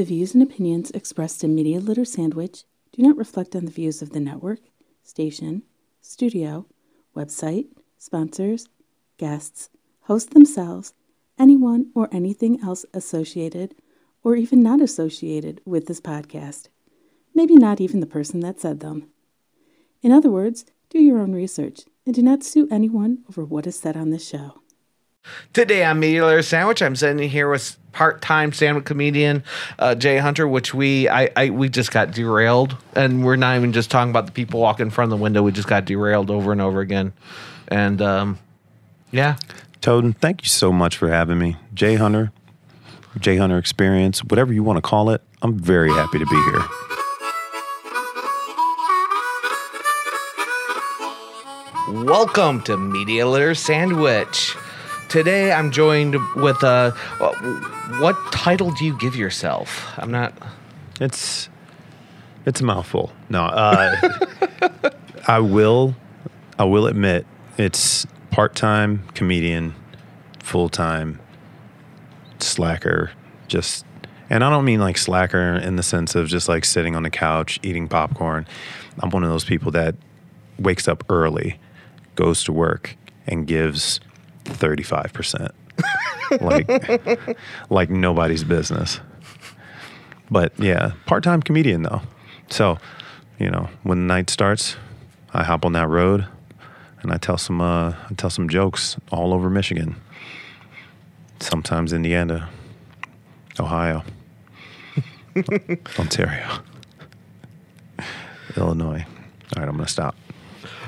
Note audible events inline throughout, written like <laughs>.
The views and opinions expressed in Media Litter Sandwich do not reflect on the views of the network, station, studio, website, sponsors, guests, hosts themselves, anyone or anything else associated or even not associated with this podcast. Maybe not even the person that said them. In other words, do your own research and do not sue anyone over what is said on this show. Today on Media Litter Sandwich, I'm sitting here with part-time stand-up comedian uh, Jay Hunter, which we I, I we just got derailed, and we're not even just talking about the people walking in front of the window. We just got derailed over and over again, and um, yeah, Toden, thank you so much for having me. Jay Hunter, Jay Hunter Experience, whatever you want to call it, I'm very happy to be here. welcome to Media Litter Sandwich. Today I'm joined with uh, what title do you give yourself? I'm not. It's it's a mouthful. No, uh, <laughs> I will I will admit it's part-time comedian, full-time slacker, just and I don't mean like slacker in the sense of just like sitting on the couch eating popcorn. I'm one of those people that wakes up early, goes to work and gives 35%. like <laughs> like nobody's business. But yeah, part-time comedian though. So, you know, when the night starts, I hop on that road and I tell some uh, I tell some jokes all over Michigan. Sometimes Indiana, Ohio, <laughs> Ontario, <laughs> Illinois. All right, I'm gonna stop.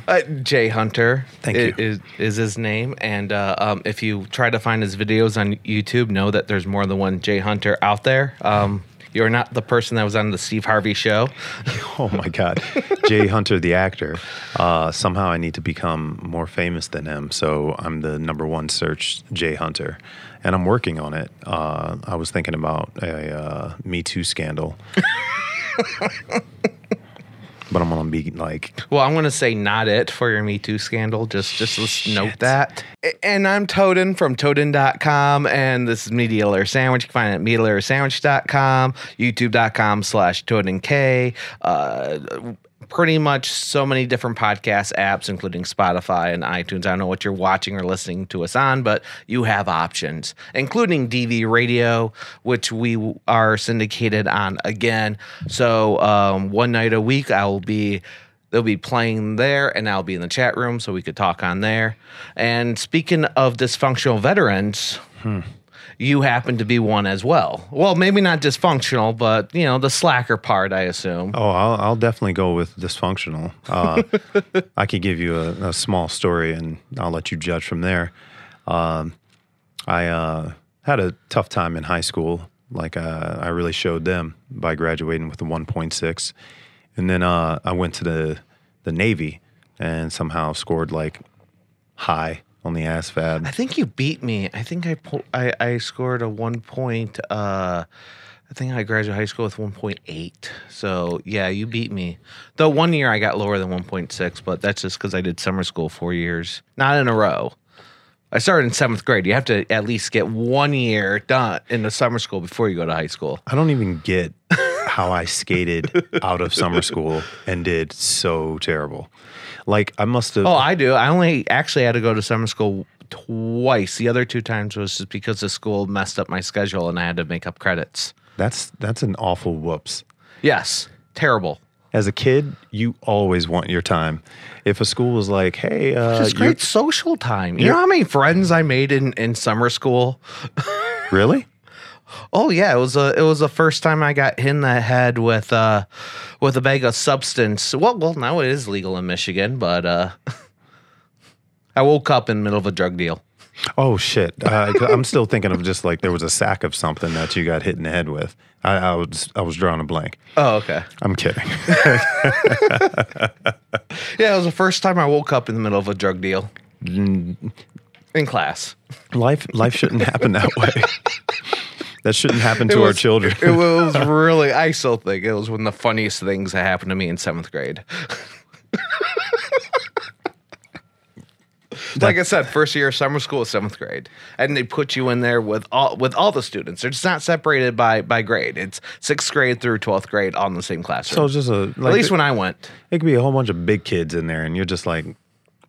Uh, Jay Hunter Thank i- you. Is, is his name. And uh, um, if you try to find his videos on YouTube, know that there's more than one Jay Hunter out there. Um, you're not the person that was on the Steve Harvey show. <laughs> Oh my God, Jay Hunter, the actor. Uh, somehow I need to become more famous than him, so I'm the number one search Jay Hunter, and I'm working on it. Uh, I was thinking about a uh, Me Too scandal, <laughs> but I'm gonna be like, Well, I'm to say not it for your Me Too scandal. Just just let's note that. And I'm Toden from Toden.com. And this is Media Layer Sandwich. You can find it at MediaLayerSandwich.com, YouTube.com slash TodenK. Uh, pretty much so many different podcast apps, including Spotify and iTunes. I don't know what you're watching or listening to us on, but you have options, including DV Radio, which we are syndicated on again. So um, one night a week, I will be. They'll be playing there, and I'll be in the chat room, so we could talk on there. And speaking of dysfunctional veterans, you happen to be one as well. Well, maybe not dysfunctional, but you know the slacker part, I assume. oh, I'll, I'll definitely go with dysfunctional. Uh, <laughs> I could give you a, a small story, and I'll let you judge from there. Um, I uh, had a tough time in high school. Like uh, I really showed them by graduating with a 1.6, and then uh, I went to the the Navy and somehow scored like high on the ASVAB. I think you beat me. I think I po- I, I scored a one point. Uh, I think I graduated high school with one point eight. So yeah, you beat me. Though one year I got lower than one point six, but that's just because I did summer school four years, not in a row. I started in seventh grade. You have to at least get one year done in the summer school before you go to high school. I don't even get how I skated out of summer school and did so terrible. Like I must have. Oh, I do. I only actually had to go to summer school twice. The other two times was just because the school messed up my schedule and I had to make up credits. that's that's an awful whoops. Yes, terrible. As a kid, you always want your time. If a school was like, "Hey, uh, It's great social time. You know how many friends I made in, in summer school? <laughs> really? Oh yeah, it was a it was the first time I got hit in the head with uh with a bag of substance. Well, well, now it is legal in Michigan, but uh <laughs> I woke up in the middle of a drug deal. Oh shit! Uh, I'm still thinking of just like there was a sack of something that you got hit in the head with. I, I was I was drawing a blank. Oh, okay. I'm kidding. <laughs> Yeah, it was the first time I woke up in the middle of a drug deal in class. life life shouldn't happen that way. <laughs> that shouldn't happen <laughs> to It our children. It <laughs> was really, I still think it was one of the funniest things that happened to me in seventh grade. like I said, first year of summer school is seventh grade, and they put you in there with all with all the students. It's not separated by by grade. It's sixth grade through twelfth grade on the same classroom. So it's just a like At least when I went. it could be a whole bunch of big kids in there, and you're just like,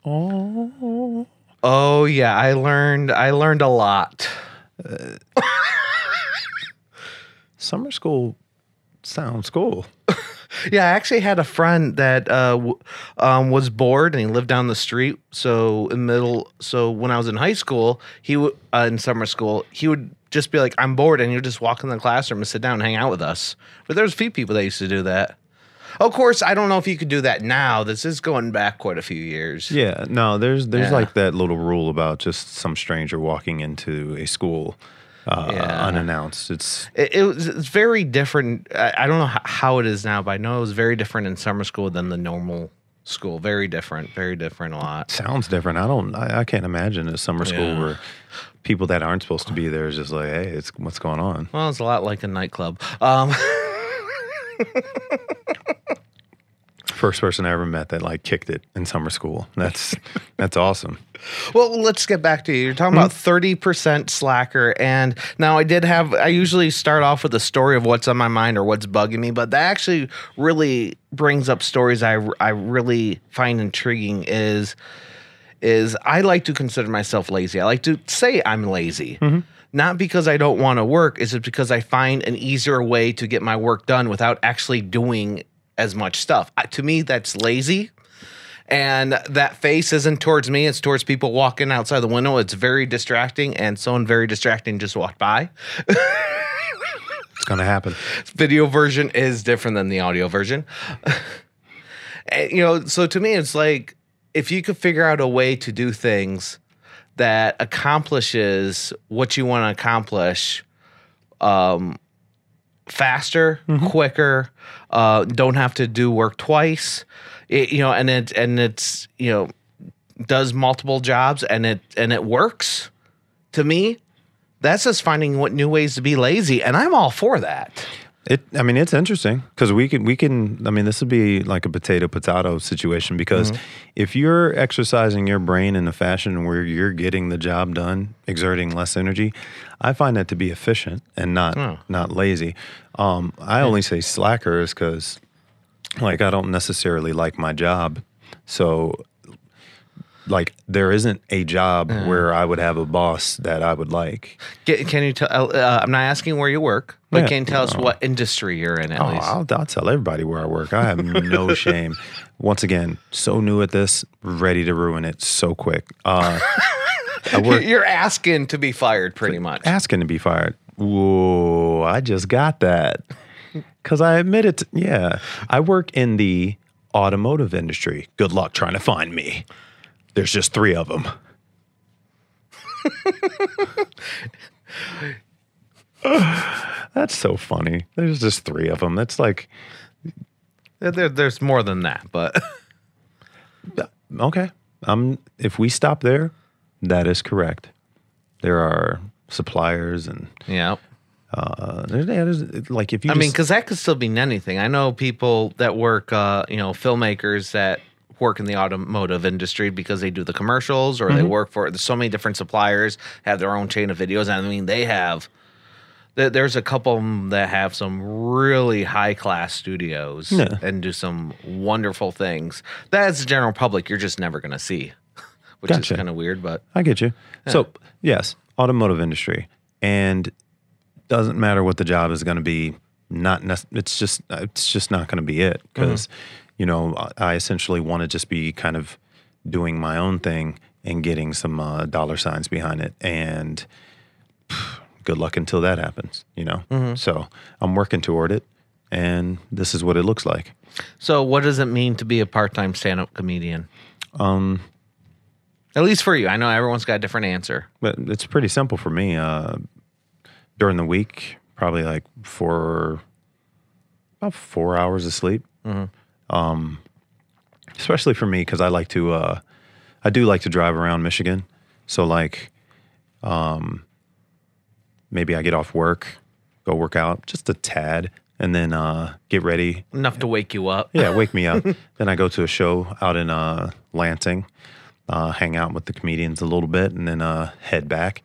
oh, Oh yeah, I learned. I learned a lot. Uh, <laughs> summer school sounds cool. <laughs> Yeah, I actually had a friend that uh, w- um, was bored and he lived down the street. So in middle, so when I was in high school, he would uh, in summer school, he would just be like, "I'm bored," and he would just walk in the classroom and sit down and hang out with us. But there's a few people that used to do that. Of course, I don't know if you could do that now. This is going back quite a few years. Yeah, no, there's there's Yeah. like that little rule about just some stranger walking into a school uh, Yeah. unannounced. It's It, it was it's very different. I, I don't know how it is now, but I know it was very different in summer school than the normal school. Very different. Very different. A lot. sounds different. I don't. I, I can't imagine a summer school Yeah. where people that aren't supposed to be there is just like, hey, it's what's going on. Well, it's a lot like a nightclub. Um, <laughs> First person I ever met that like kicked it in summer school. That's <laughs> that's awesome. well, let's get back to you. You're talking hmm? about 30% slacker. And now I did have, I usually start off with a story of what's on my mind or what's bugging me, but that actually really brings up stories I, I really find intriguing is, is I like to consider myself lazy. I like to say I'm lazy. Mm-hmm. Not because I don't want to work, is it because I find an easier way to get my work done without actually doing as much stuff. I, to me, that's lazy and that face isn't towards me it's towards people walking outside the window it's very distracting and someone very distracting just walked by It's gonna happen. <laughs> video version is different than the audio version <laughs> And, you know so to me it's like if you could figure out a way to do things that accomplishes what you want to accomplish um faster quicker uh don't have to do work twice. It, you know and it and it's you know does multiple jobs and it and it works. To me that's just finding what new ways to be lazy and i'm all for that It. I mean, it's interesting because we can we can. I mean, this would be like a potato potato situation because if you're exercising your brain in a fashion where you're getting the job done, exerting less energy, I find that to be efficient and not Oh. not lazy. Um, I only say slackers because, like, I don't necessarily like my job, so. Like there isn't a job where I would have a boss that I would like. Get, can you tell uh, i'm not asking where you work but Yeah. can you tell us what industry you're in at Oh, least I'll, I'll tell everybody where I work. I have no <laughs> shame. Once again, so new at this, ready to ruin it so quick. Uh, work <laughs> you're asking to be fired pretty much asking to be fired. Whoa, I just got that. Because I admit it. Yeah, I work in the automotive industry. Good luck trying to find me. There's just three of them. <sighs> That's so funny. There's just three of them. That's like, there, there's more than that but <laughs> okay. Um, if we stop there, that is correct. There are suppliers and yeah uh, there's, yeah, there's like if you I mean, because that could still mean anything. I know people that work, uh, you know, filmmakers that work in the automotive industry because they do the commercials or they mm-hmm. work for. There's so many different suppliers have their own chain of videos. I mean, they have. There's a couple that have some really high class studios Yeah. and do some wonderful things that as the general public you're just never going to see, <laughs> which Gotcha. is kind of weird. But I get you. So yes, automotive industry, and doesn't matter what the job is going to be. Not nec- it's just uh, it's just not going to be it because mm-hmm. You know I, essentially want to just be kind of doing my own thing and getting some uh, dollar signs behind it and pff, <sighs> good luck until that happens. You know, so I'm working toward it, and this is what it looks like. So, what does it mean to be a part-time stand-up comedian? Um, At least for you, I know everyone's got a different answer. But it's pretty simple for me. Uh, during the week, probably like four, about four hours of sleep. Um, especially for me because I like to, uh, I do like to drive around Michigan. So like, um, maybe I get off work, go work out just a tad, and then uh, get ready, Enough to wake you up. yeah, wake me up. <laughs> then I go to a show out in uh, Lansing, uh, hang out with the comedians a little bit, and then uh, head back.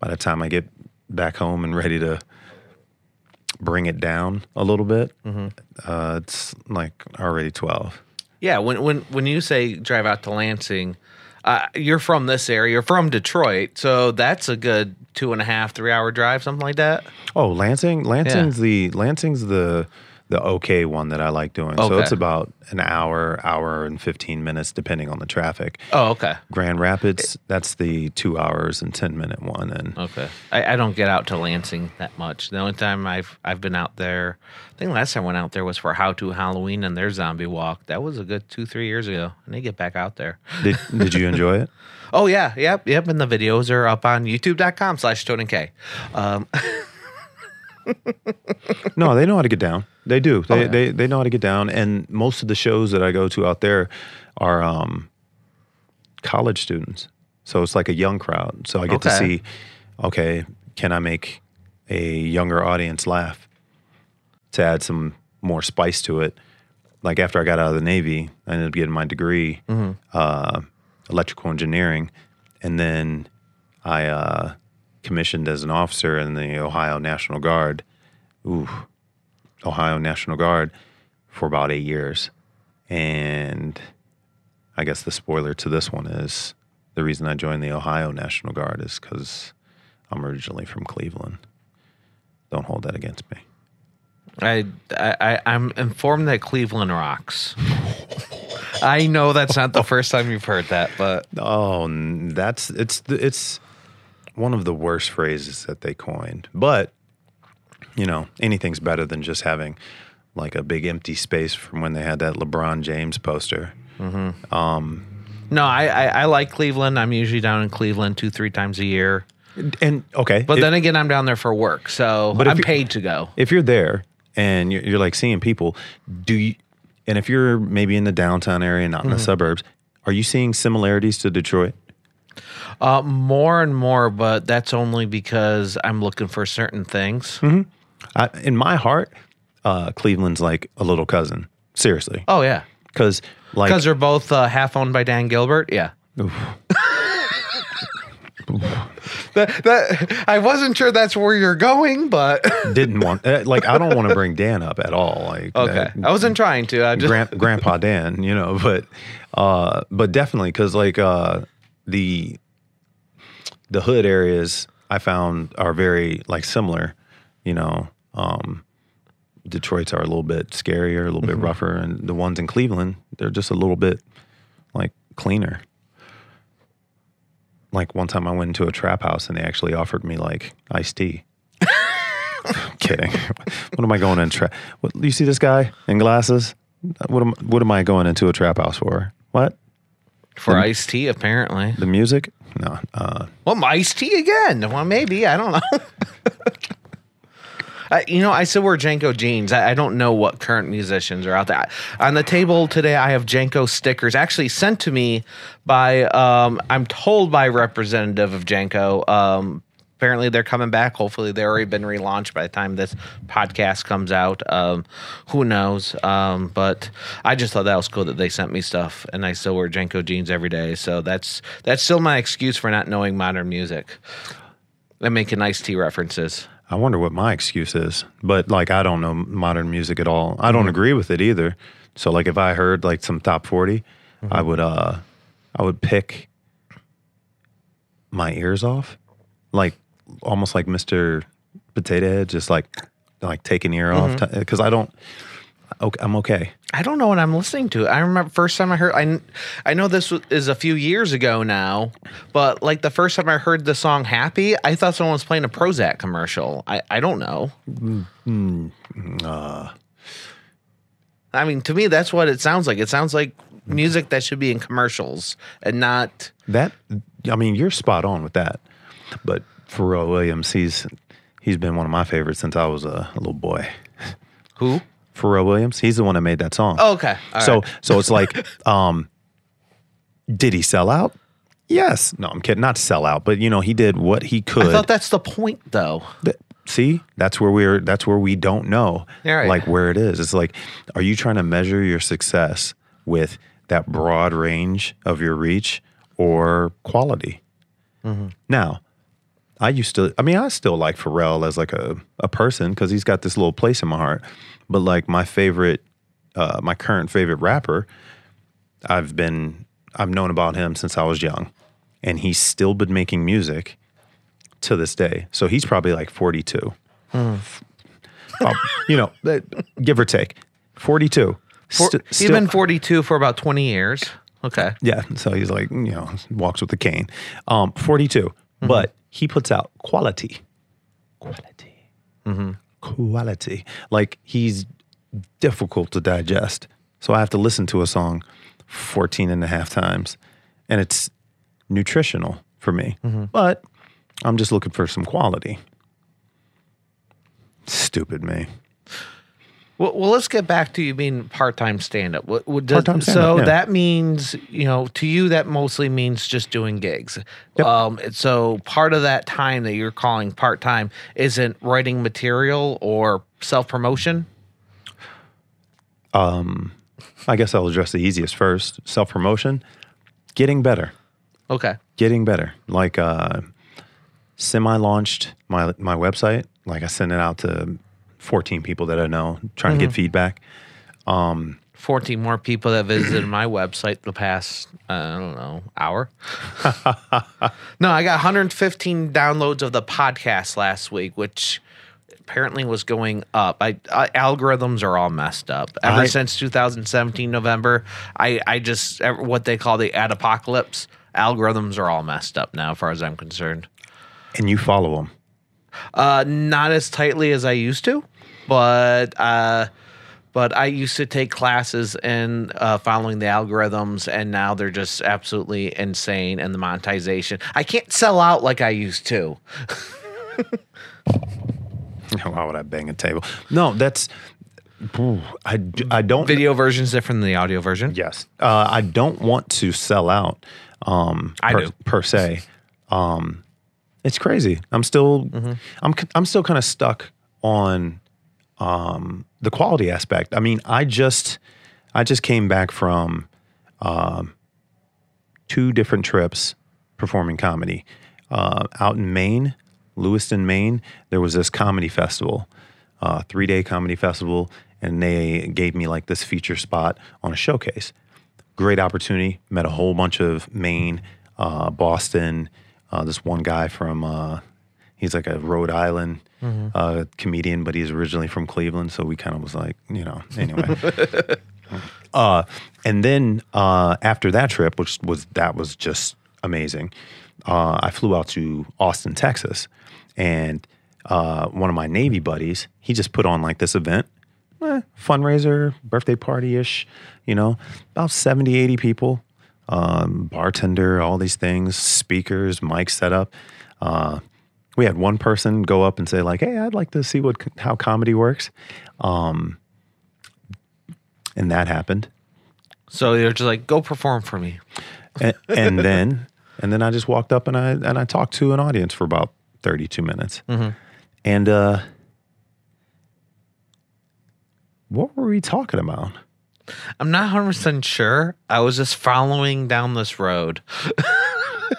By the time I get back home and ready to bring it down a little bit, uh, it's like already twelve. Yeah, when when when you say drive out to Lansing, uh, you're from this area. You're from Detroit, so that's a good two and a half, three hour drive, something like that. Oh, Lansing, Lansing's the Lansing's the the okay one that I like doing. So it's about an hour, hour and fifteen minutes, depending on the traffic. Oh, okay, Grand Rapids, that's the two hours and ten minute one, and okay. I, I don't get out to Lansing that much. The only time I've I've been out there, I think last time I went out there was for How to Halloween and their zombie walk. That was a good two three years ago, and they get back out there. did did you enjoy it? <laughs> Oh yeah, yep, yep. And the videos are up on YouTube.com slash TodenK. Um, <laughs> No, they know how to get down. They do. They, Oh, yeah. they they know how to get down. And most of the shows that I go to out there are um, college students. So it's like a young crowd. So I get to see, okay, can I make a younger audience laugh to add some more spice to it? Like after I got out of the Navy, I ended up getting my degree, uh, electrical engineering, and then I uh, commissioned as an officer in the Ohio National Guard. Ooh, Ohio National Guard for about eight years. And I guess the spoiler to this one is the reason I joined the Ohio National Guard is because I'm originally from Cleveland. Don't hold that against me. I, I I'm informed that Cleveland rocks. I know that's not the <laughs> first time you've heard that, but Oh, that's it's it's one of the worst phrases that they coined. But you know, anything's better than just having like a big empty space from when they had that LeBron James poster. no, I, I I like Cleveland. I'm usually down in Cleveland two three times a year. And okay, But if- then again, I'm down there for work, so But I'm paid to go. if you're there and you're, you're like seeing people, do you? And if you're maybe in the downtown area, not in Mm-hmm. the suburbs, are you seeing similarities to Detroit? Uh, more and more, but that's only because I'm looking for certain things. I, in my heart, uh, Cleveland's like a little cousin. Seriously, Oh yeah, because like because they're both uh, half owned by Dan Gilbert. Yeah. <laughs> that, that I wasn't sure that's where you're going, but <laughs> didn't want uh, like I don't want to bring Dan up at all. Like okay, uh, I wasn't trying to. I just Grand, Grandpa Dan, you know, but uh, but definitely because like uh, the the hood areas I found are very like similar, you know. Um, Detroit's are a little bit scarier, a little bit rougher, and the ones in Cleveland they're just a little bit like cleaner. Like one time I went into a trap house and they actually offered me like iced tea. <laughs> kidding. what am I going in trap? You see this guy in glasses? What am what am I going into a trap house for? What? for iced tea, apparently. The music? No. Uh, Well, iced tea again. Well, maybe I don't know. <laughs> I, you know, I still wear JNCO jeans. I, I don't know what current musicians are out there. On the table today, I have JNCO stickers, actually sent to me by, um, I'm told by representative of JNCO. Um, apparently, they're coming back. Hopefully, they've already been relaunched by the time this podcast comes out. Um, who knows? Um, but I just thought that was cool that they sent me stuff, and I still wear JNCO jeans every day. So that's that's still my excuse for not knowing modern music. and making iced tea references. I wonder what my excuse is. But like I don't know modern music at all. I don't mm-hmm. agree with it either. So like if I heard like some top 40, I mm-hmm. would uh I would pick my ears off. Like almost like Mr. Potato Head just like like take an ear off mm-hmm. cuz I don't okay, I'm okay. I don't know what I'm listening to. I remember first time I heard. I I know this is a few years ago now, but like the first time I heard the song "Happy," I thought someone was playing a Prozac commercial. I I don't know. Mm-hmm. I mean, to me, that's what it sounds like. It sounds like music that should be in commercials and not. That I mean, you're spot on with that. But Pharrell Williams, he's he's been one of my favorites since I was a, a little boy. Who? Pharrell Williams, he's the one that made that song. Oh, okay. All so right. so it's like, <laughs> um, did he sell out? Yes. No, I'm kidding. Not sell out, but you know, he did what he could. I thought that's the point, though. Th- See, that's where we're. That's where we don't know, right. like where it is. It's like, are you trying to measure your success with that broad range of your reach, or quality. Now, I used to, I mean, I still like Pharrell as like a, a person because he's got this little place in my heart. But like my favorite, uh, my current favorite rapper, I've been, I've known about him since I was young. And he's still been making music to this day. So he's probably like 42. Uh, you know, give or take. 42. For, St- he's been 42 for about 20 years. Okay. yeah, so he's like, you know, walks with a cane. Um, 42. But he puts out quality. Quality. Mm-hmm. Quality. Like he's difficult to digest. So I have to listen to a song 14 and a half times. And it's nutritional for me. Mm-hmm. But I'm just looking for some quality. Stupid me. Well, well, let's get back to you being part-time stand-up. What, what does, Part-time so yeah. that means, you know, to you that mostly means just doing gigs. Um, so part of that time that you're calling part-time isn't writing material or self-promotion. Um, I guess I'll address the easiest first. Self promotion, getting better. Okay. getting better. Like uh, semi launched my my website. Like I sent it out to 14 people that I know, trying to get feedback. 14 more people that visited my website the past, uh, I don't know, hour. <laughs> no, I got 115 downloads of the podcast last week, which apparently was going up. I, I algorithms are all messed up. Ever I- since 2017 November, I I just what they call the ad apocalypse. Algorithms are all messed up now, as far as I'm concerned. And you follow them. Uh, not as tightly as I used to, but uh, but I used to take classes in uh, following the algorithms, and now they're just absolutely insane. And the monetization, I can't sell out like I used to. <laughs> Why would I bang a table? No, that's. I, I don't. Video version is different than the audio version. Yes. Uh, I don't want to sell out um, I per, do. per se. Um, it's crazy. I'm still I'm c- I'm still kind of stuck on um, the quality aspect. I mean, I just I just came back from um, two different trips performing comedy uh, out in Maine, Lewiston, Maine. There was this comedy festival, uh, three day comedy festival, and they gave me like this feature spot on a showcase. Great opportunity. Met a whole bunch of Maine, uh, Boston. Uh, this one guy from uh, he's like a Rhode Island uh, comedian, but he's originally from Cleveland. So we kind of was like, you know, anyway. <laughs> Uh, and then uh, after that trip, which was that was just amazing, uh, I flew out to Austin, Texas, and uh, one of my Navy buddies, he just put on like this event, eh, fundraiser, birthday party ish, you know, about 70, 80 people, um, bartender, all these things, speakers, mic setup. Uh, we had one person go up and say like, "Hey, I'd like to see what how comedy works," um, and that happened. So they're just like, go perform for me. and, and then <laughs> and then I just walked up and I and I talked to an audience for about 32 minutes. And uh what were we talking about? I'm not 100 percent sure. I was just following down this road. <laughs>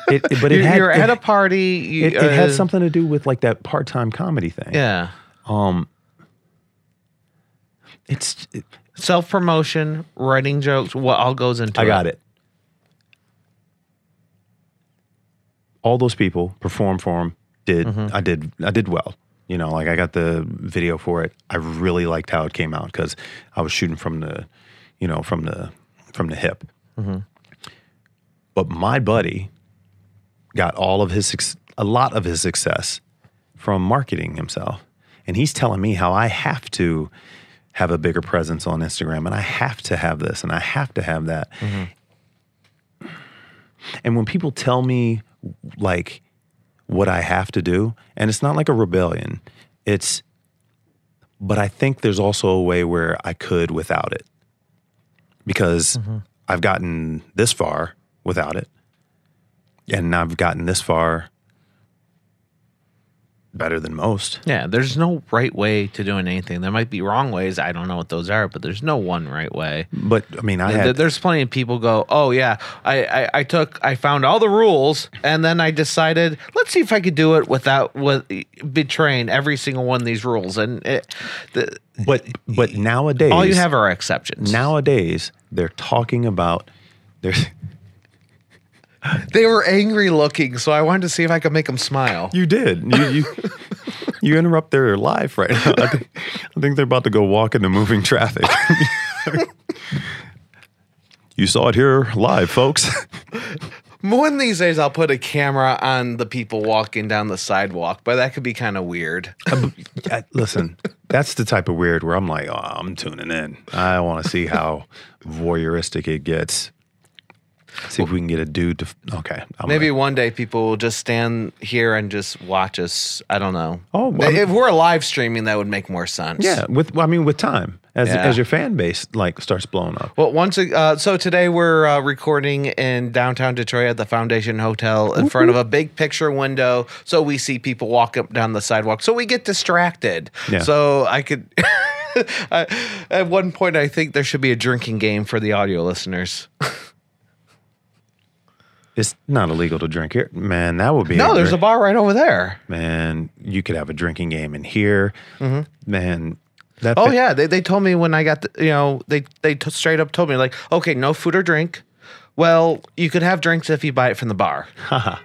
It, it- but it you're, had you're it, at a party. You, it, it had uh, something to do with like that part-time comedy thing. Yeah. Um it's it, Self promotion, writing jokes, what all goes into it. I got it. All those people performed for him. Did I did I did well. You know, like I got the video for it. I really liked how it came out because I was shooting from the, you know, from the from the hip. But my buddy got all of his a lot of his success from marketing himself, and he's telling me how I have to have a bigger presence on Instagram, and I have to have this, and I have to have that. Mm-hmm. And when people tell me like what I have to do, and it's not like a rebellion, it's, but I think there's also a way where I could without it because mm-hmm. I've gotten this far without it. And I've gotten this far better than most. Yeah, there's no right way to doing anything. There might be wrong ways. I don't know what those are, but there's no one right way. But I mean, I Th- had There's plenty of people go, oh yeah, I, I I took I found all the rules and then I decided let's see if I could do it without with betraying every single one of these rules. And it, the, but but nowadays all you have are exceptions. nowadays they're talking about there's they were angry looking, so I wanted to see if I could make them smile. you did you you, you interrupt their life right now. I think, I think they're about to go walk into moving traffic. <laughs> you saw it here live, folks. One of these days, I'll put a camera on the people walking down the sidewalk, but that could be kind of weird. <laughs> Uh, Listen, that's the type of weird where I'm like, oh, I'm tuning in. I want to see how voyeuristic it gets. See if we can get a dude to. Okay, I'm Maybe gonna- one day people will just stand here and just watch us. I don't know. Oh, well, if we're live streaming, that would make more sense. yeah. With I mean, with time, as Yeah. as your fan base like starts blowing up. Well, once uh, so today we're uh, recording in downtown Detroit at the Foundation Hotel in front of a big picture window, so we see people walk up down the sidewalk, so we get distracted. Yeah. So I could. <laughs> I, at one point, I think there should be a drinking game for the audio listeners. <laughs> It's not illegal to drink here, man. That would be No, there's a bar right over there. man. You could have a drinking game in here, mm-hmm. man. That Oh yeah, they, they told me when I got the, you know they they t- straight up told me like okay no food or drink. Well, you could have drinks if you buy it from the bar. <laughs>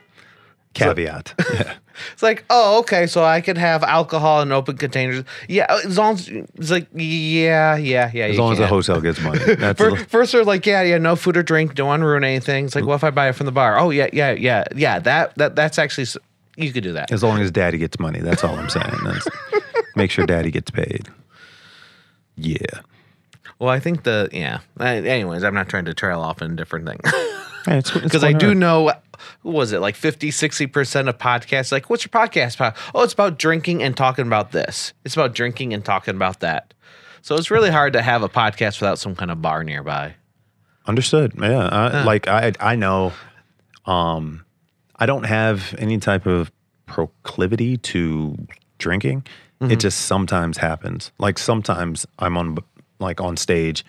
caveat. <laughs> yeah. It's like oh okay, so I could have alcohol in open containers. Yeah, as long as it's like yeah yeah yeah. As long as the hotel gets money. <laughs> That's First, they're like yeah yeah no food or drink, don't want to ruin anything. It's like what if I buy it from the bar? Oh yeah yeah yeah yeah that that that's actually you could do that. as long as daddy gets money. That's all I'm saying. That's, <laughs> make sure daddy gets paid. Yeah. Well, I think the yeah. Uh, Anyways, I'm not trying to trail off in different things. Hey, it's- it's because I do know what was it like 50 60% of podcasts like what's your podcast about oh it's about drinking and talking about this it's about drinking and talking about that so it's really hard to have a podcast without some kind of bar nearby Understood. Yeah. I, Like I I know um I don't have any type of proclivity to drinking. Mm-hmm. It just sometimes happens. Like sometimes I'm on like on stage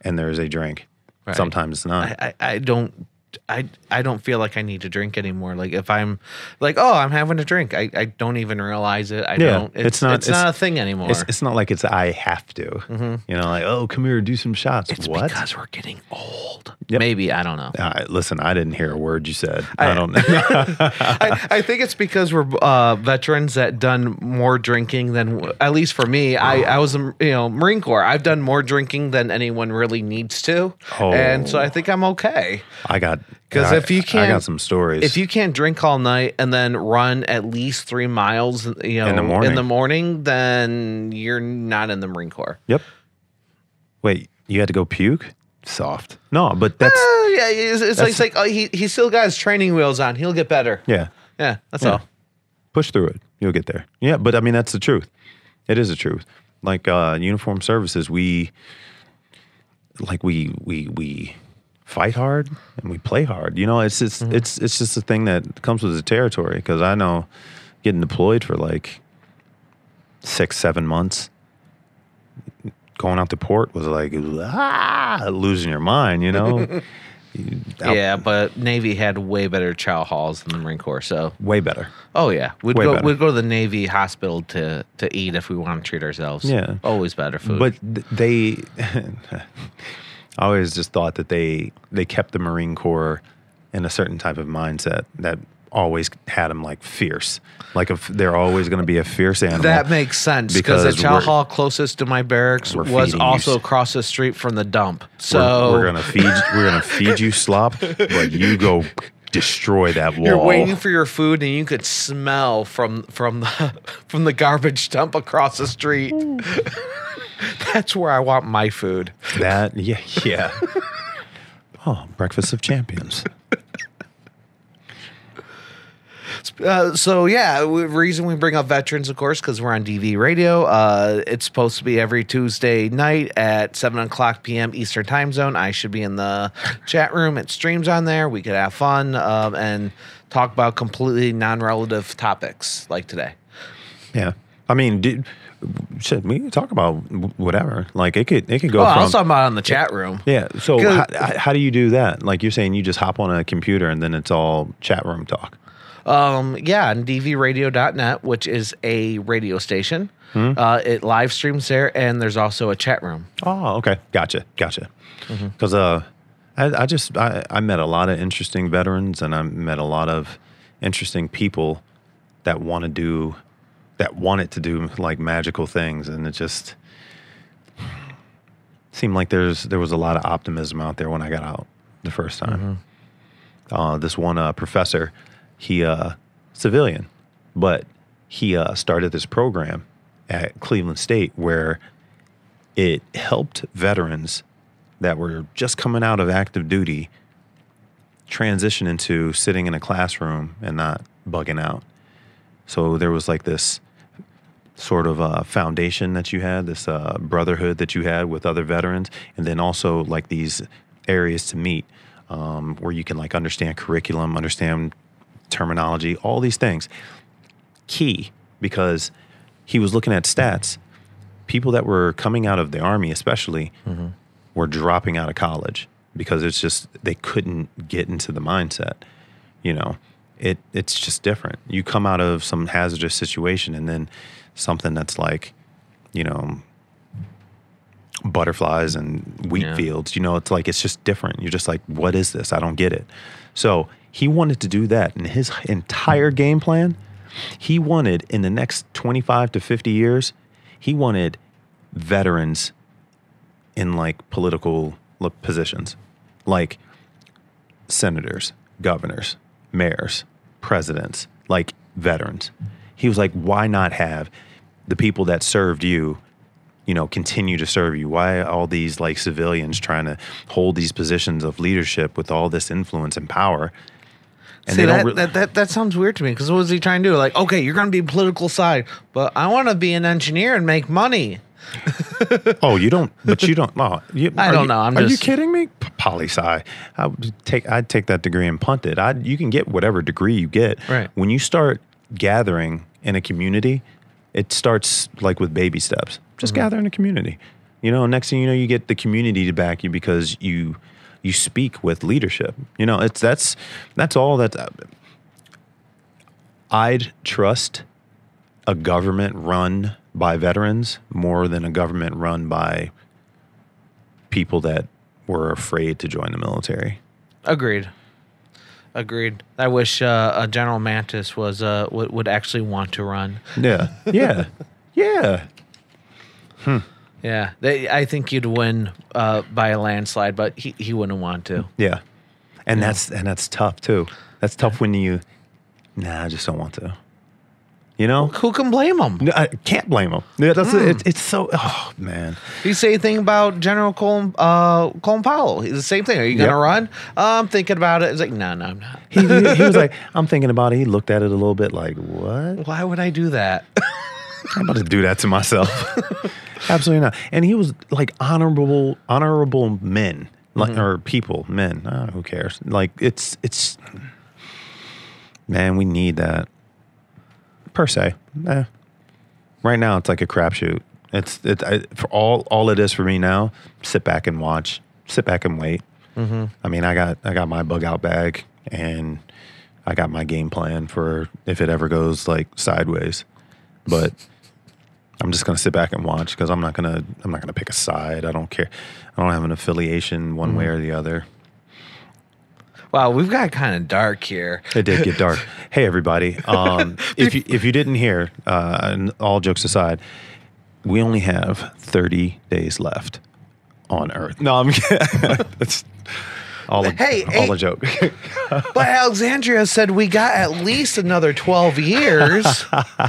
and there's a drink. Right. Sometimes not. I, I, I don't I I don't feel like I need to drink anymore. Like if I'm like, oh, I'm having a drink, I, I don't even realize it. I Yeah, don't. It's, it's not- It's, not a thing anymore. it's, it's not like it's I have to. You know, like oh, come here, do some shots. It's what? because we're getting old. Yep. Maybe I don't know. Uh, listen, I didn't hear a word you said. I, don't <laughs> know. I, I think it's because we're uh, veterans that done more drinking than at least for me. I, I was a you know Marine Corps. I've done more drinking than anyone really needs to, Oh. and so I think I'm okay. I got 'Cause if you can't- I got some stories. If you can't drink all night and then run at least three miles, you know, In the morning. in the morning, then you're not in the Marine Corps. Yep. Wait, you had to go puke? Soft. No, but that's Uh, yeah, it's, it's like, it's like oh, he he still got his training wheels on. He'll get better. yeah. Yeah, that's Yeah. all. Push through it. You'll get there. Yeah, but I mean that's the truth. It is the truth. Like uh uniform services, we like we we we fight hard and we play hard. You know, it's just Mm-hmm. it's it's just a thing that comes with the territory because I know getting deployed for like six, seven months going out to port was like ah, losing your mind, you know? <laughs> Yeah, but Navy had way better chow halls than the Marine Corps. So way better. Oh yeah, we'd Way go better. we'd go to the Navy hospital to to eat if we want to treat ourselves. Yeah. always better food. But they, <laughs> I always just thought that they they kept the Marine Corps in a certain type of mindset that always had them like fierce, like if they're always going to be a fierce animal. that makes sense because the chow hall closest to my barracks was feeding you also across the street from the dump. we're, So we're gonna feed we're gonna feed you slop, but you go destroy that wall. you're waiting for your food and you could smell from from the <laughs> from the garbage dump across the street. <laughs> That's where I want my food. that. Yeah, yeah. Oh, breakfast of champions. Uh, so yeah, the reason we bring up veterans, of course, because we're on DV radio. Uh, it's supposed to be every Tuesday night at seven o'clock p.m. Eastern Time Zone. I should be in the chat room. It streams on there. We could have fun um, and talk about completely non-relative topics like today. Yeah. I mean, dude, shit, we can talk about whatever. Like it could, it could go Well, I from. was talking about in the chat room. yeah. So how, how do you do that? Like you're saying, you just hop on a computer and then it's all chat room talk. Um, yeah, on dvradio.net, which is a radio station. Hmm? Uh, it live streams there, and there's also a chat room. Oh, okay. Gotcha. Gotcha. Because uh, I, I just I, I met a lot of interesting veterans, and I met a lot of interesting people that want to do that wanted to do like magical things, and it just seemed like there's there was a lot of optimism out there when I got out the first time. Uh, this one uh, professor, he uh, civilian, but he uh, started this program at Cleveland State where it helped veterans that were just coming out of active duty transition into sitting in a classroom and not bugging out. So there was like this sort of uh, foundation that you had, this uh, brotherhood that you had with other veterans, and then also like these areas to meet um, where you can like understand curriculum, understand terminology, all these things. Key because he was looking at stats. People that were coming out of the army, especially, were dropping out of college because it's just they couldn't get into the mindset. You know, it it's just different. You come out of some hazardous situation and then something that's like, you know, butterflies and wheat Yeah. fields. You know, it's like it's just different. You're just like, what is this? I don't get it. So he wanted to do that, and his entire game plan, he wanted in the next 25 to 50 years, he wanted veterans in like political positions, like senators, governors, mayors, presidents, like veterans. He was like, why not have the people that served you, you know, continue to serve you? Why all these like civilians trying to hold these positions of leadership with all this influence and power? And See, that, re- that, that, that sounds weird to me because what was he trying to do? Like, okay, you're going to be political side, but I want to be an engineer and make money. <laughs> Oh, you don't, but you don't. Oh, you, I don't you- know, I'm are you kidding me? Poli sci. I would take. I'd take that degree and punt it. I. You can get whatever degree you get. Right. When you start gathering in a community, it starts like with baby steps. Just Mm-hmm. gather in a community. You know, next thing you know, you get the community to back you because you you speak with leadership. You know, it's that's that's all that. I'd trust a government run by veterans more than a government run by people that were afraid to join the military. Agreed. Agreed. I wish uh, a General Mattis was uh, would, would actually want to run. Yeah. Yeah. yeah. Yeah, they, I think you'd win uh, by a landslide, but he, he wouldn't want to. Yeah. And that's and that's tough too. That's tough when you nah, I just don't want to. You know? Who can blame him? No, I can't blame them. Yeah, that's it, it's so oh man. You say thing about General Colin, uh, Colin Powell? He's the same thing. Are you going to Yep. run? Uh, I'm thinking about it. It's like, no, no, I'm not. He, he, he was <laughs> like, I'm thinking about it. He looked at it a little bit like, what? Why would I do that? <laughs> I'm about to do that to myself. <laughs> Absolutely not. And he was like honorable, honorable men, like or people, men. Uh, who cares? Like it's it's. Man, we need that. Per se, eh. right now it's like a crapshoot. It's it I, for all all it is for me now. Sit back and watch. Sit back and wait. I mean, I got I got my bug out bag and I got my game plan for if it ever goes like sideways. But I'm just gonna sit back and watch because I'm not gonna I'm not gonna pick a side. I don't care. I don't have an affiliation one way or the other. Wow, we've got kind of dark here. It did get dark. <laughs> hey everybody, um, <laughs> if you if you didn't hear, uh, and all jokes aside, we only have 30 days left on Earth. No, I'm <laughs> kidding. It's all a, Hey, all hey. a joke. But Alexandria said we got at least another 12 years.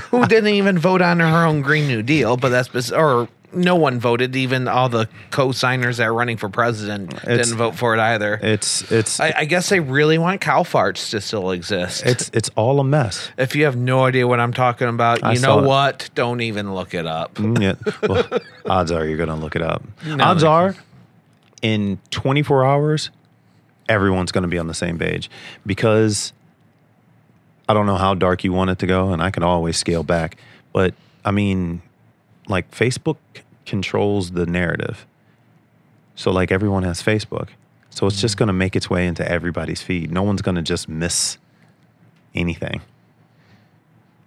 Who didn't even vote on her own Green New Deal, but that's or no one voted. Even all the co-signers that are running for president It's- didn't vote for it either. it's it's I, I guess they really want cow farts to still exist. it's it's all a mess. if you have no idea what I'm talking about, I you know it. what? Don't even look it up. Mm, yeah. Well, <laughs> odds are you're going to look it up. No, odds are in 24 hours, everyone's going to be on the same page because I don't know how dark you want it to go, and I can always scale back. But I mean, like Facebook controls the narrative. So like everyone has Facebook. So it's just going to make its way into everybody's feed. No one's going to just miss anything.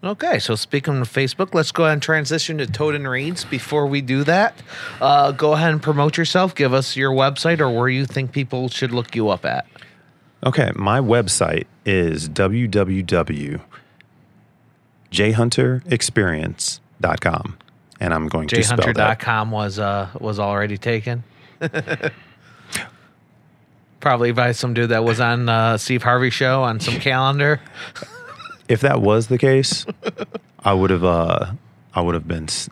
Okay, so speaking of Facebook, let's go ahead and transition to Toden Reads. Before we do that, uh, go ahead and promote yourself. Give us your website or where you think people should look you up at. Okay, my website is www.jhunterexperience.com. And I'm going to spell that. jayhunter.com was uh was already taken. Probably by some dude that was on uh, Steve Harvey show on some calendar. If that was the case, I would have uh I would have been s-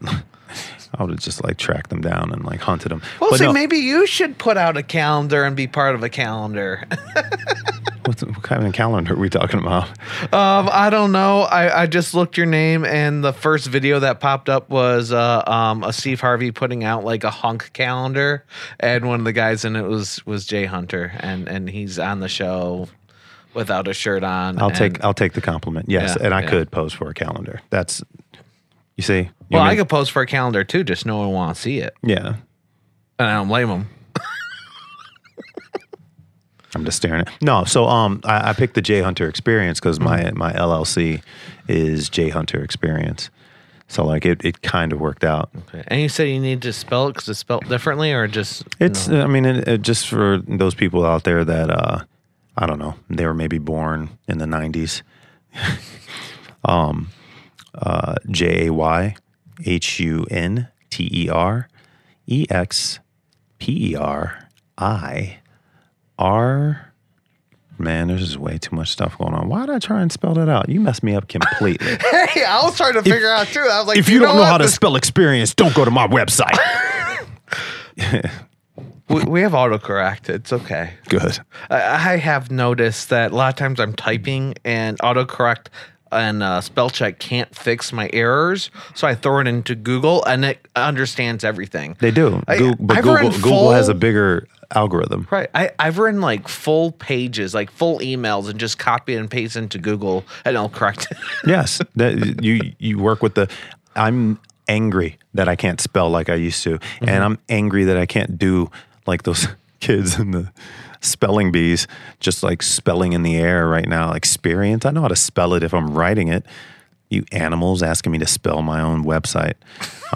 I would have just like tracked them down and like hunted them. Well, But see, no, maybe you should put out a calendar and be part of a calendar. <laughs> what's, what kind of calendar are we talking about? Um, I don't know. I, I just looked your name, and the first video that popped up was uh, um, a Steve Harvey putting out like a hunk calendar, and one of the guys in it was was Jay Hunter, and and he's on the show without a shirt on. I'll and- take I'll take the compliment. Yes, Yeah, and I yeah. could pose for a calendar. That's you see. You Well, I mean- could post for a calendar too, just no one wants to see it, yeah. and I don't blame them. <laughs> I'm just staring at. No, so um, I, I picked the Jay Hunter Experience because my Mm-hmm. my LLC is Jay Hunter Experience. So like it, it kind of worked out. Okay. And you said you need to spell it because it's spelled differently, or just It's no? I mean it, it, just for those people out there that uh, I don't know they were maybe born in the 90s. <laughs> um, uh, J A Y H U N T E R E X P E R I R. Man, there's just way too much stuff going on. Why did I try and spell that out? You messed me up completely. <laughs> Hey, I was trying to figure out too. I was like, if you, don't know what? how to This- spell experience, don't go to my website. <laughs> <laughs> we, we have autocorrect. It's okay. Good. I, I have noticed that a lot of times I'm typing and autocorrect and uh, spell check can't fix my errors, so I throw it into Google and it understands everything. They do. I- Google, but I've Google, Google has a bigger algorithm. Right. I, I've written like full pages, like full emails, and just copy and paste into Google, and it'll correct it. <laughs> yes, that you you work with the. I'm angry that I can't spell like I used to, Mm-hmm. and I'm angry that I can't do like those <laughs> kids in the spelling bees, just like spelling in the air right now. Experience. I know how to spell it if I'm writing it. You animals asking me to spell my own website.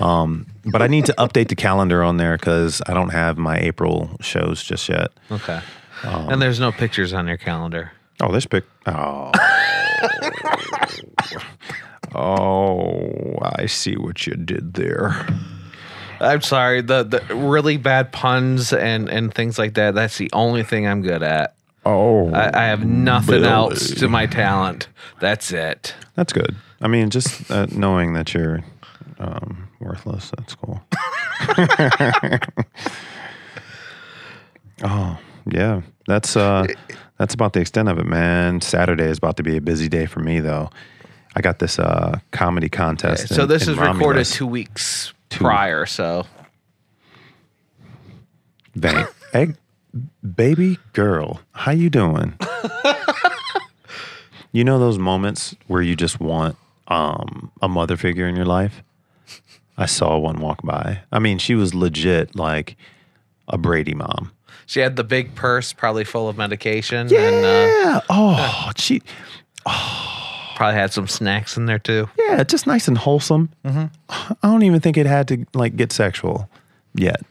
Um, but I need to update the calendar on there because I don't have my April shows just yet. Okay. and there's no pictures on your calendar. Oh, this pic. Oh. <laughs> oh, I see what you did there. I'm sorry. The the really bad puns and and things like that. That's the only thing I'm good at. Oh, I, I have nothing Billy. else to my talent. That's it. that's good. I mean, just uh, knowing that you're um, worthless, that's cool. <laughs> oh, yeah. That's uh, that's about the extent of it, man. Saturday is about to be a busy day for me, though. I got this uh, comedy contest. So in- this in is recorded two weeks prior. So Bang. hey, baby girl, how you doing? <laughs> you know those moments where you just want um, a mother figure in your life? I saw one walk by. I mean, she was legit like a Brady mom. she had the big purse, probably full of medication, and uh, Yeah. Oh, she. Probably had some snacks in there too. Yeah, just nice and wholesome. <sighs> I don't even think it had to like get sexual yet.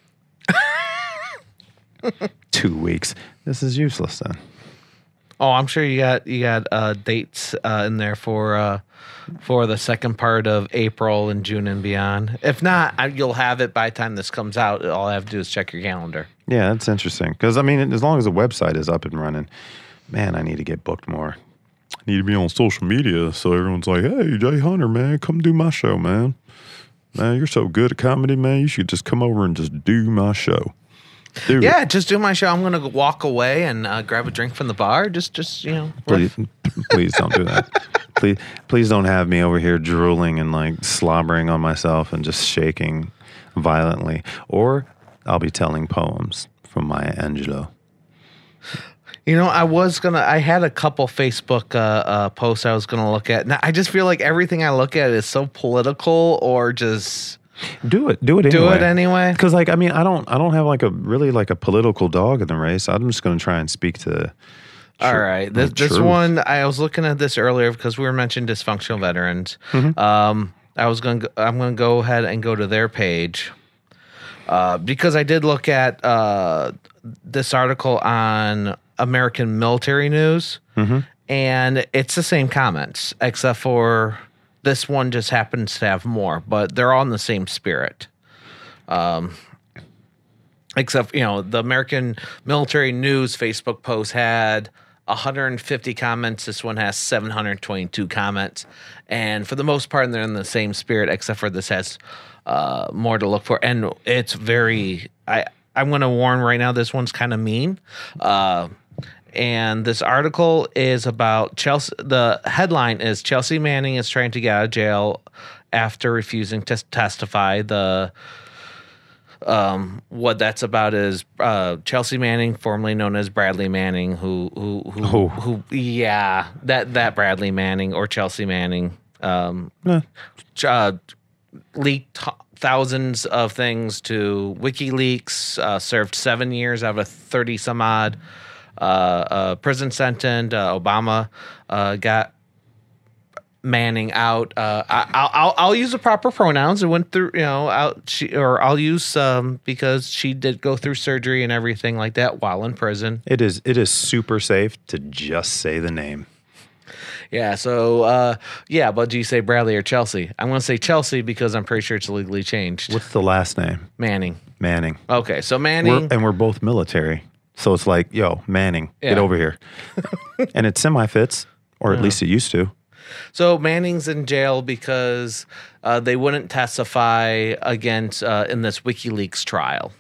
<laughs> Two weeks. This is useless then. Oh, I'm sure you got you got uh, dates uh, in there for uh, for the second part of April and June and beyond. If not, I, you'll have it by the time this comes out. All I have to do is check your calendar. Yeah, that's interesting. Because I mean, as long as the website is up and running, man, I need to get booked more. I need to be on social media so everyone's like, "Hey, Jay Hunter, man, come do my show, man. Man, you're so good at comedy, man. You should just come over and just do my show." Do it. Yeah, just do my show. I'm gonna walk away and uh, grab a drink from the bar. Just just you know. Please, please don't do that. <laughs> please, please don't have me over here drooling and like slobbering on myself and just shaking violently. Or I'll be telling poems from Maya Angelou. You know, I was gonna. I had a couple Facebook uh, uh, posts I was gonna look at. Now, I just feel like everything I look at is so political, or just Do it. Do it do anyway. it anyway. Because like I mean I don't I don't have like a really like a political dog in the race. I'm just going to try and speak to. All right, this the this one I was looking at this earlier because we were mentioning dysfunctional veterans. Mm-hmm. Um, I was going. to I'm going to go ahead and go to their page uh, because I did look at uh, this article on American Military News, Mm-hmm. and it's the same comments except for this one just happens to have more, but they're all in the same spirit except you know the American Military News Facebook post had 150 comments. This one has 722 comments, and for the most part, they're in the same spirit. Except for this has uh, more to look for, and it's very. I I'm going to warn right now. This one's kind of mean. Uh, and this article is about Chelsea. The headline is Chelsea Manning is trying to get out of jail after refusing to testify. The um, what that's about is uh, Chelsea Manning, formerly known as Bradley Manning, who who who, Oh. who yeah, that that Bradley Manning or Chelsea Manning um, Eh, uh, leaked th- thousands of things to WikiLeaks, uh, served seven years out of a thirty some odd uh, prison sentence. Uh, Obama uh, got Manning out. Uh, I, I'll, I'll I'll use the proper pronouns. It went through, you know, out she or I'll use um because she did go through surgery and everything like that while in prison. it is it is super safe to just say the name. Yeah. So uh, yeah, but do you say Bradley or Chelsea? I'm going to say Chelsea because I'm pretty sure it's legally changed. What's the last name? Manning. Manning. Okay, so We're, Manning. and we're both military, so it's like, yo, Manning, get over here. <laughs> and it semi fits, or at least it used to. So Manning's in jail because uh, they wouldn't testify against uh, in this WikiLeaks trial.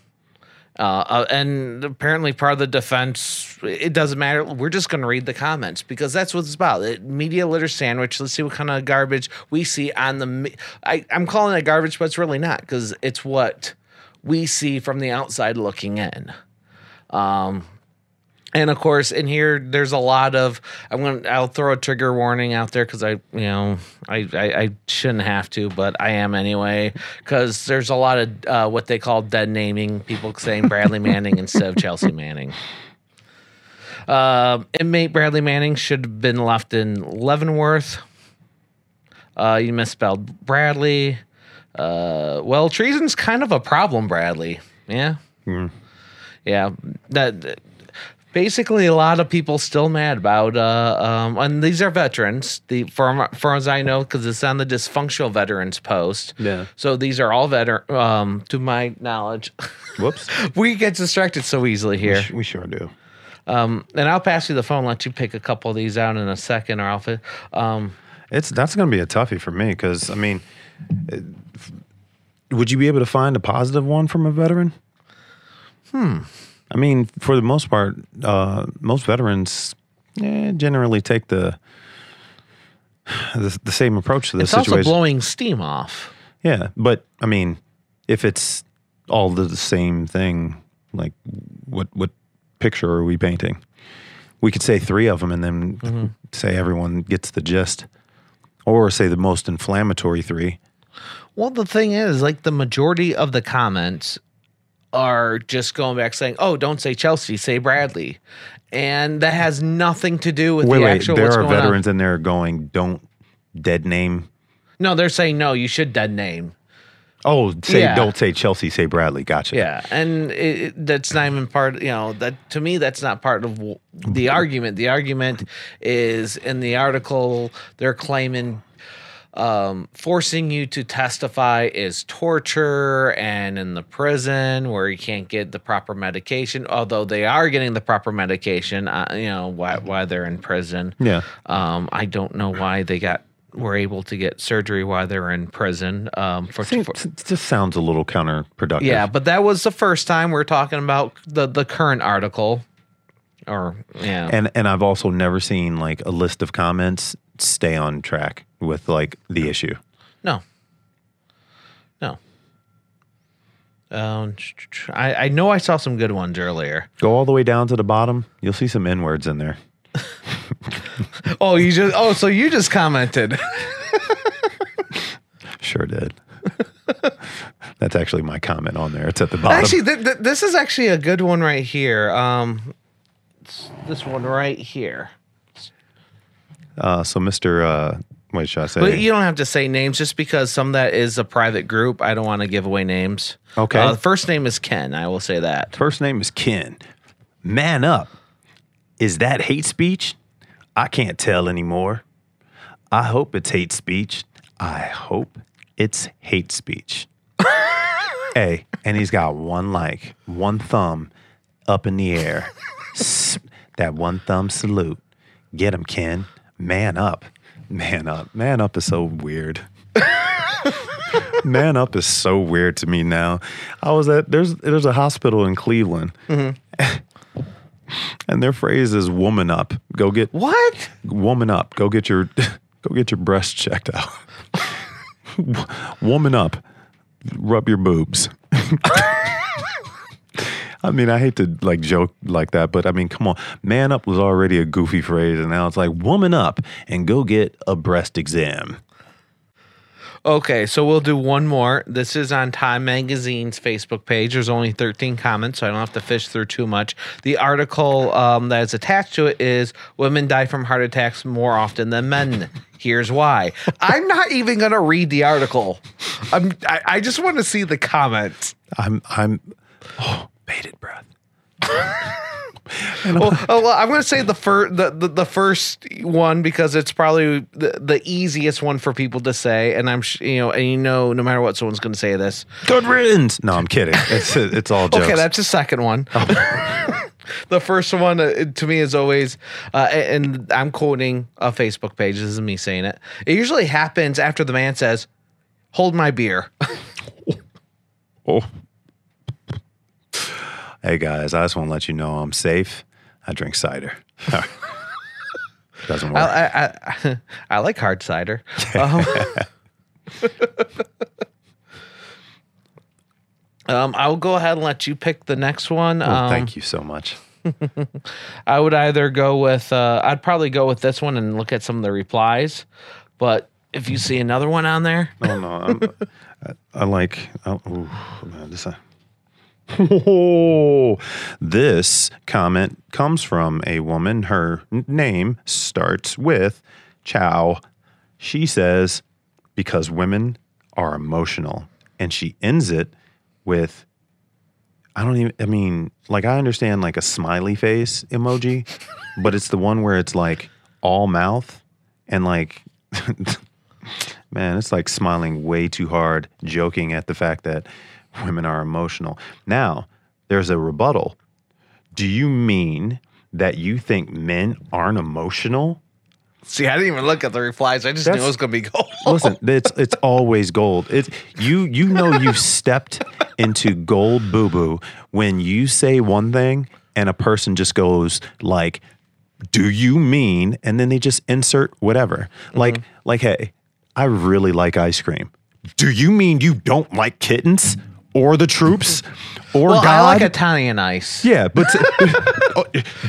Uh, uh, and apparently, part of the defense, it doesn't matter. We're just going to read the comments because that's what it's about. It, media litter sandwich. Let's see what kind of garbage we see on the. I, I'm calling it garbage, but it's really not because it's what we see from the outside looking in. Um, and of course, in here, there's a lot of. I'm gonna. I'll throw a trigger warning out there because I, you know, I, I I shouldn't have to, but I am anyway. Because there's a lot of uh, what they call dead naming. People saying Bradley Manning instead of Chelsea Manning. Um, inmate Bradley Manning should have been left in Leavenworth. Uh, you misspelled Bradley. Uh, well, treason's kind of a problem, Bradley. Yeah. Yeah. That basically a lot of people still mad about uh um and these are veterans the for far as i know because it's on the dysfunctional veterans post Yeah. so these are all veteran um to my knowledge Whoops. <laughs> we get distracted so easily here we sure do. um and i'll pass you the phone let you pick a couple of these out in a second or i'll um It's that's going to be a toughie for me because I mean, it- would you be able to find a positive one from a veteran? Hmm. I mean, for the most part, uh, most veterans eh, generally take the, the the same approach to this it's also blowing steam off yeah, but I mean, if it's all the same thing, like what what picture are we painting? We could say three of them and then Mm-hmm. say everyone gets the gist, or say the most inflammatory three. Well, the thing is, like the majority of the comments are just going back saying, "Oh, don't say Chelsea, say Bradley," and that has nothing to do with Wait, the wait, actual. there what's are going on. veterans in there going, "Don't dead name." No, they're saying no. You should dead name. Oh, say Yeah. don't say Chelsea, say Bradley. Gotcha. Yeah, and it, it- that's not even part. You know, that to me, that's not part of the argument. The argument is in the article. They're claiming um, forcing you to testify is torture, and in the prison where you can't get the proper medication, although they are getting the proper medication. Uh, you know, why why they're in prison. Yeah. Um, I don't know why they got were able to get surgery while they're in prison. Um, for, Seems- it just sounds a little counterproductive. yeah, but that was the first time we're talking about the the current article. Or yeah, And and I've also never seen like a list of comments stay on track with like the issue. no, no. Um, I, I know I saw some good ones earlier. Go all the way down to the bottom. You'll see some N words in there. <laughs> Oh, you just oh, so you just commented. <laughs> Sure did. <laughs> That's actually my comment on there. It's at the bottom. Actually, th- th- this is actually a good one right here. Um, it's this one right here. Uh, so Mr. Uh, wait, should I say? But you don't have to say names just because some of that is a private group. I don't want to give away names. Okay. Uh, the first name is Ken. I will say that. First name is Ken. Man up. Is that hate speech? I can't tell anymore. I hope it's hate speech. I hope it's hate speech. <laughs> hey, and he's got one like, one thumb up in the air. <laughs> That one thumb salute. Get him, Ken. Man up. Man up. Man up is so weird. <laughs> Man up is so weird to me now. I was at there's there's a hospital in Cleveland. Mm-hmm. And their phrase is woman up. Go get What? woman up. Go get your <laughs> go get your breast checked out. <laughs> woman up. Rub your boobs. I mean, I hate to like joke like that, but I mean, come on. Man up was already a goofy phrase, and now it's like woman up and go get a breast exam. Okay, so we'll do one more. This is on Time Magazine's Facebook page. There's only 13 comments, so I don't have to fish through too much. The article um, that is attached to it is Women die from heart attacks more often than men. <laughs> Here's why. I'm not even going to read the article. I'm, I, I just want to see the comments. I'm I'm oh, bated breath. <laughs> Well, oh, well, I'm going to say the, fir- the, the the first one because it's probably the, the easiest one for people to say, and I'm sh- you know, and you know, no matter what, someone's going to say this. Good riddance. No, I'm kidding. <laughs> It's it's all jokes. Okay, that's the second one. <laughs> the first one uh, to me is always, uh, and I'm quoting a Facebook page. This is me saying it. It usually happens after the man says, "Hold my beer." Oh. Hey guys, I just want to let you know I'm safe. I drink cider. Doesn't work. I, I, I, <laughs> I like hard cider. Um, <laughs> um, I'll go ahead and let you pick the next one. Well, um, thank you so much. <laughs> I would either go with, uh, I'd probably go with this one and look at some of the replies. But if you see another one on there, Oh no, I'm, I, I like. Oh, ooh, man, this. Uh, oh, <laughs> this comment comes from a woman. Her name starts with Chow. She says, "Because women are emotional," and she ends it with. I don't even. I mean, like I understand like a smiley face emoji, <laughs> but it's the one where it's like all mouth and like <laughs> man, it's like smiling way too hard, joking at the fact that women are emotional. Now, there's a rebuttal. Do you mean that you think men aren't emotional? see, I didn't even look at the replies. I just knew it was going to be gold. Listen, it's it's always gold. It's you you know you've stepped into gold boo boo when you say one thing and a person just goes like, "Do you mean?" and then they just insert whatever. Mm-hmm. Like like hey, I really like ice cream. Do you mean you don't like kittens or the troops or well, God? I like Italian ice. Yeah, but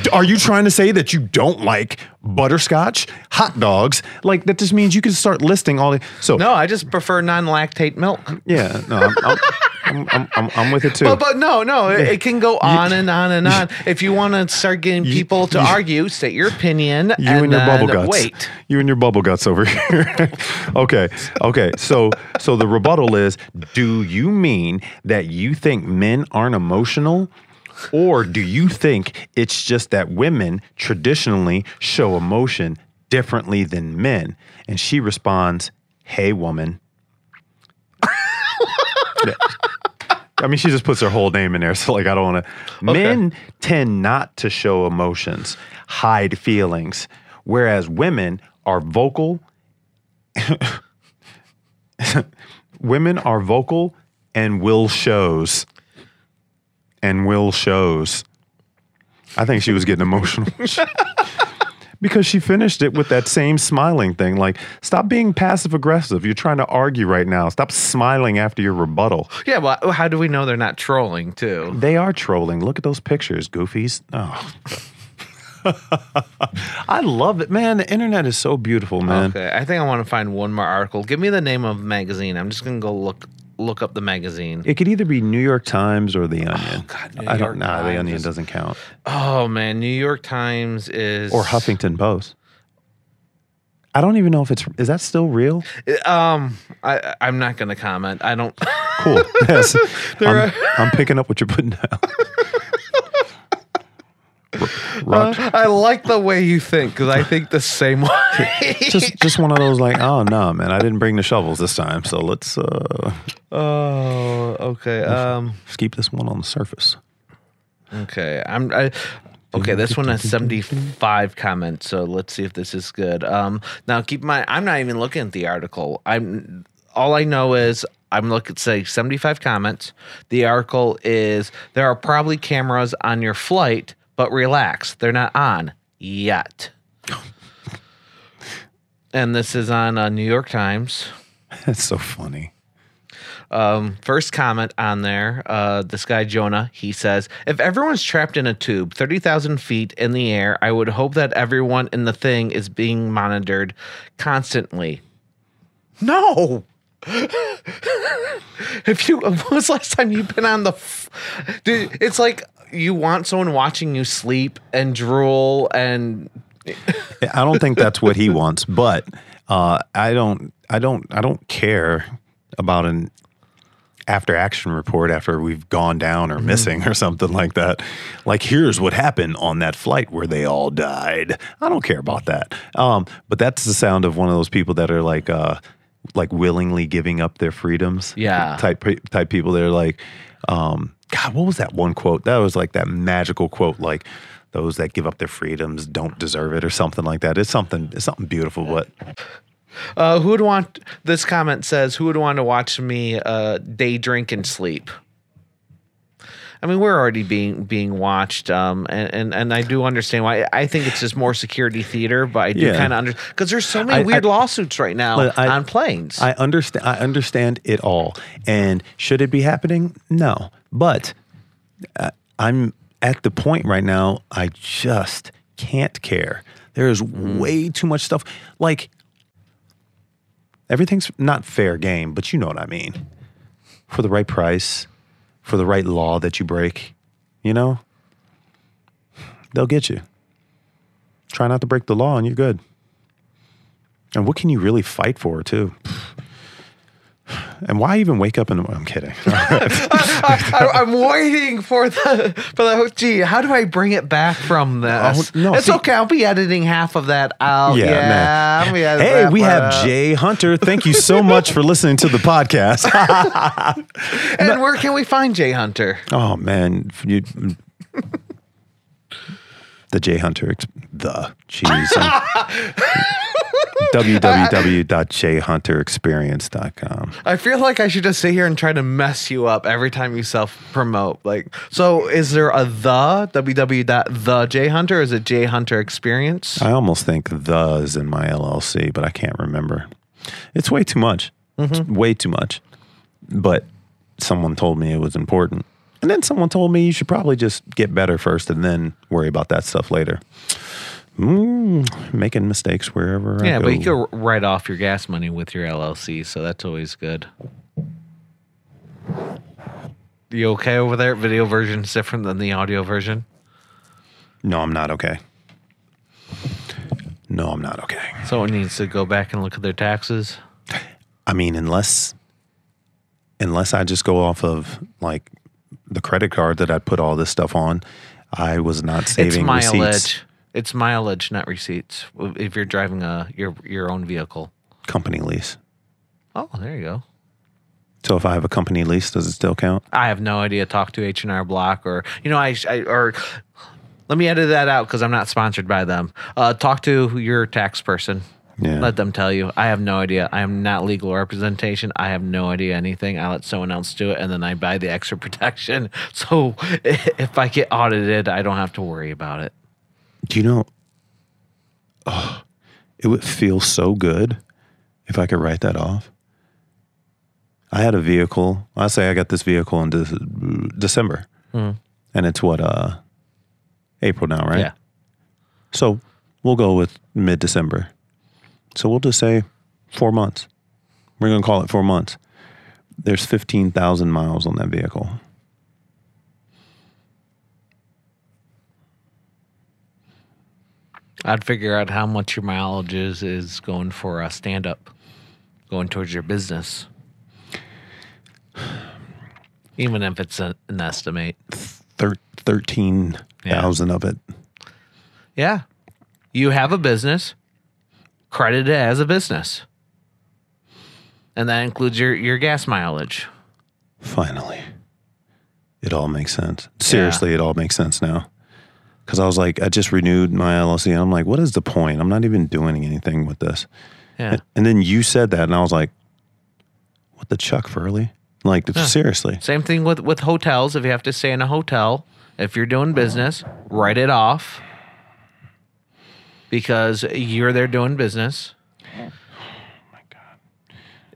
<laughs> are you trying to say that you don't like butterscotch, hot dogs? Like that just means you can start listing all the. So No, I just prefer non-lactate milk. yeah, no, I'm, I'm, I'm, I'm, I'm, with it too. But, but no, no, it, it can go on and on and on. If you want to start getting people to argue, state your opinion. you and, your then bubble guts. Wait. You and your bubble guts over <laughs> here. okay. Okay. So so the rebuttal is do you mean that you think men aren't emotional? Or do you think it's just that women traditionally show emotion differently than men? And she responds, Hey woman. <laughs> I mean, she just puts her whole name in there. So, like, I don't want to. Men tend not to show emotions, hide feelings, whereas women are vocal. <laughs> women are vocal and will shows. And will shows. I think she was getting emotional. <laughs> because she finished it with that same smiling thing. Like, stop being passive aggressive. You're trying to argue right now. Stop smiling after your rebuttal. Yeah, well, oh, how do we know they're not trolling too? They are trolling. Look at those pictures, goofies. Oh. <laughs> I love it, man. The internet is so beautiful, man. Okay, I think I want to find one more article. Give me the name of the magazine. I'm just gonna go look look up the magazine. It could either be New York Times or The Onion. God, New I York don't know. The Times Onion is- doesn't count. Oh man, New York Times is Or Huffington Post. I don't even know if it's is that still real? Um, I I'm not gonna comment. I don't. Cool. <laughs> Yes. I'm, are- I'm picking up what you're putting down. <laughs> <laughs> Rock- I like the way you think because I think the same way. <laughs> just just one of those like, oh no, man, I didn't bring the shovels this time, so let's uh oh, okay. Um, let's keep this one on the surface. okay. I'm. I, okay, this one has 75 comments, so let's see if this is good. Um, now keep in mind, I'm not even looking at the article. I'm. All I know is I'm looking at say 75 comments. The article is there are probably cameras on your flight, but relax, they're not on yet. and this is on uh, New York Times. <laughs> That's so funny. Um, first comment on there, uh, this guy Jonah, he says, if everyone's trapped in a tube 30,000 feet in the air, I would hope that everyone in the thing is being monitored constantly. No. <laughs> if you, <laughs> when was the last time you've been on the, f- dude, it's like you want someone watching you sleep and drool and I don't think that's what he wants, but uh, I don't, I don't, I don't care about an after action report after we've gone down or missing or something like that. Like, here's what happened on that flight where they all died. I don't care about that. Um, but that's the sound of one of those people that are like, uh, like willingly giving up their freedoms. Yeah. Type type people. They're like, um, God, what was that one quote? That was like that magical quote, like those that give up their freedoms don't deserve it or something like that. It's something it's something beautiful, but Uh, who would want? This comment says, "Who would want to watch me uh, day drink and sleep?" I mean, we're already being being watched, um, and, and and I do understand why. I think it's just more security theater, but I do Yeah. kind of understand because there's so many I- weird I- lawsuits right now I- on planes. I understand. I understand it all. And should it be happening? No. But uh, I'm at the point right now. I just can't care. There is way too much stuff. Like everything's not fair game, but you know what I mean. For the right price, for the right law that you break, you know, they'll get you. Try not to break the law, and you're good. And what can you really fight for, too? <sighs> And why even wake up in the I'm kidding. <laughs> <laughs> I, I'm waiting for the for the. Oh, gee, how do I bring it back from oh, this? Oh, no, it's see- okay. I'll be editing half of that out. Yeah, Yeah, man. I'll be editing hey, we have out. Jay Hunter. Thank you so <laughs> much for listening to the podcast. And where can we find Jay Hunter? oh man, you the Jay Hunter ex- the jeez. <laughs> www.jayhunterexperience.com. I feel like I should just sit here and try to mess you up every time you self promote. Like, so is there a the www.thejayhunter? Or is it Jay Hunter Experience? I almost think the is in my LLC, but I can't remember. It's way too much. It's mm-hmm. way too much. But someone told me it was important. And then someone told me you should probably just get better first and then worry about that stuff later. Mm, making mistakes wherever I yeah, go. but you could write off your gas money with your LLC, so that's always good. You okay over there? Video version is different than the audio version. No, I'm not okay. No, I'm not okay. Someone needs to go back and look at their taxes. I mean, unless unless I just go off of like the credit card that I put all this stuff on, I was not It's saving mileage. receipts. It's mileage, not receipts. If you're driving a your your own vehicle. Company lease. Oh, there you go. So if I have a company lease, does it still count? I have no idea. Talk to H and R Block or you know I, I or let me edit that out because I'm not sponsored by them. Uh, talk to your tax person. Yeah. Let them tell you. I have no idea. I am not legal representation. I have no idea anything. I let someone else do it, and then I buy the <laughs> extra protection. So if I get audited, I don't have to worry about it. Do you know? oh, it would feel so good if I could write that off. I had a vehicle. I say I got this vehicle in De- December, and it's what uh April now, right? Yeah. So we'll go with mid December. So we'll just say four months. We're gonna call it four months. There's fifteen thousand miles on that vehicle. I'd figure out how much your mileage is is going for a stand up, going towards your business. Even if it's an estimate. Thir- Thirteen thousand of it. Yeah. You have a business, credit it as a business. And that includes your, your gas mileage. Finally, it all makes sense. Seriously, it all makes sense now. Because I was like, I just renewed my LLC, and I'm like, what is the point? I'm not even doing anything with this. Yeah. And, and then you said that, and I was like, what the Chuck Furley? Like, seriously. Same thing with, with hotels. If you have to stay in a hotel, if you're doing business, write it off because you're there doing business.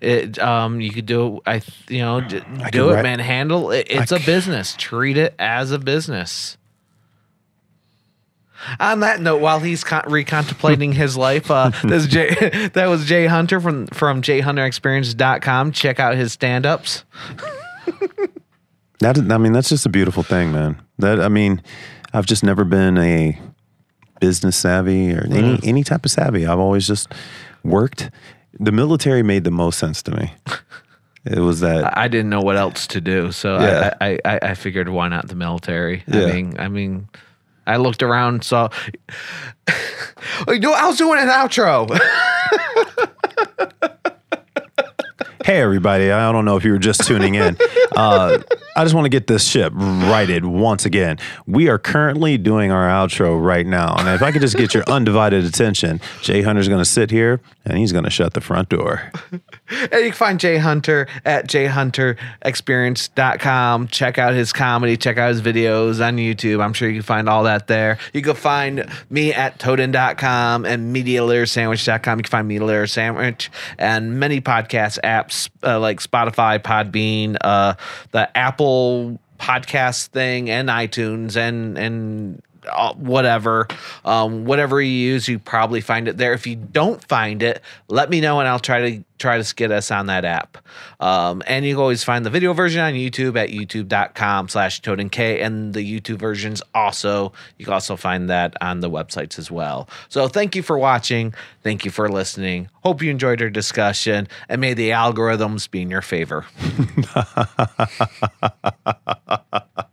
It, um, you could do, it. I, th- you know, d- could do it, write- man. Handle it. It's a c- business. Treat it as a business. On that note, while he's con- recontemplating his life, uh, <laughs> this is Jay, <laughs> that was Jay Hunter from from jayhunterexperience.com. Check out his stand-ups. That I mean, that's just a beautiful thing, man. That I mean, I've just never been a business savvy or any mm. any type of savvy. I've always just worked. The military made the most sense to me. It was that I didn't know what else to do, so Yeah. I, I, I, I figured why not the military? Yeah. I mean, I mean, I looked around, saw. <laughs> I was doing an outro. <laughs> Hey, everybody. I don't know if you were just tuning in. <laughs> Uh, I just want to get this ship righted once again. We are currently doing our outro right now. And if I could just get your <laughs> undivided attention, Jay Hunter's going to sit here and he's going to shut the front door. <laughs> and you can find Jay Hunter at jayhunterexperience.com. Check out his comedy, check out his videos on YouTube. I'm sure you can find all that there. You can find me at toden.com and medialitersandwich.com. You can find Media Litter Sandwich and many podcast apps uh, like Spotify, Podbean, uh, the Apple podcast thing, and iTunes, and and whatever, um, whatever you use, you probably find it there. If you don't find it, let me know and I'll try to try to get us on that app. Um, and you can always find the video version on YouTube at youtube.com slash K and the YouTube versions also, you can also find that on the websites as well. So thank you for watching. Thank you for listening. Hope you enjoyed our discussion and may the algorithms be in your favor. <laughs>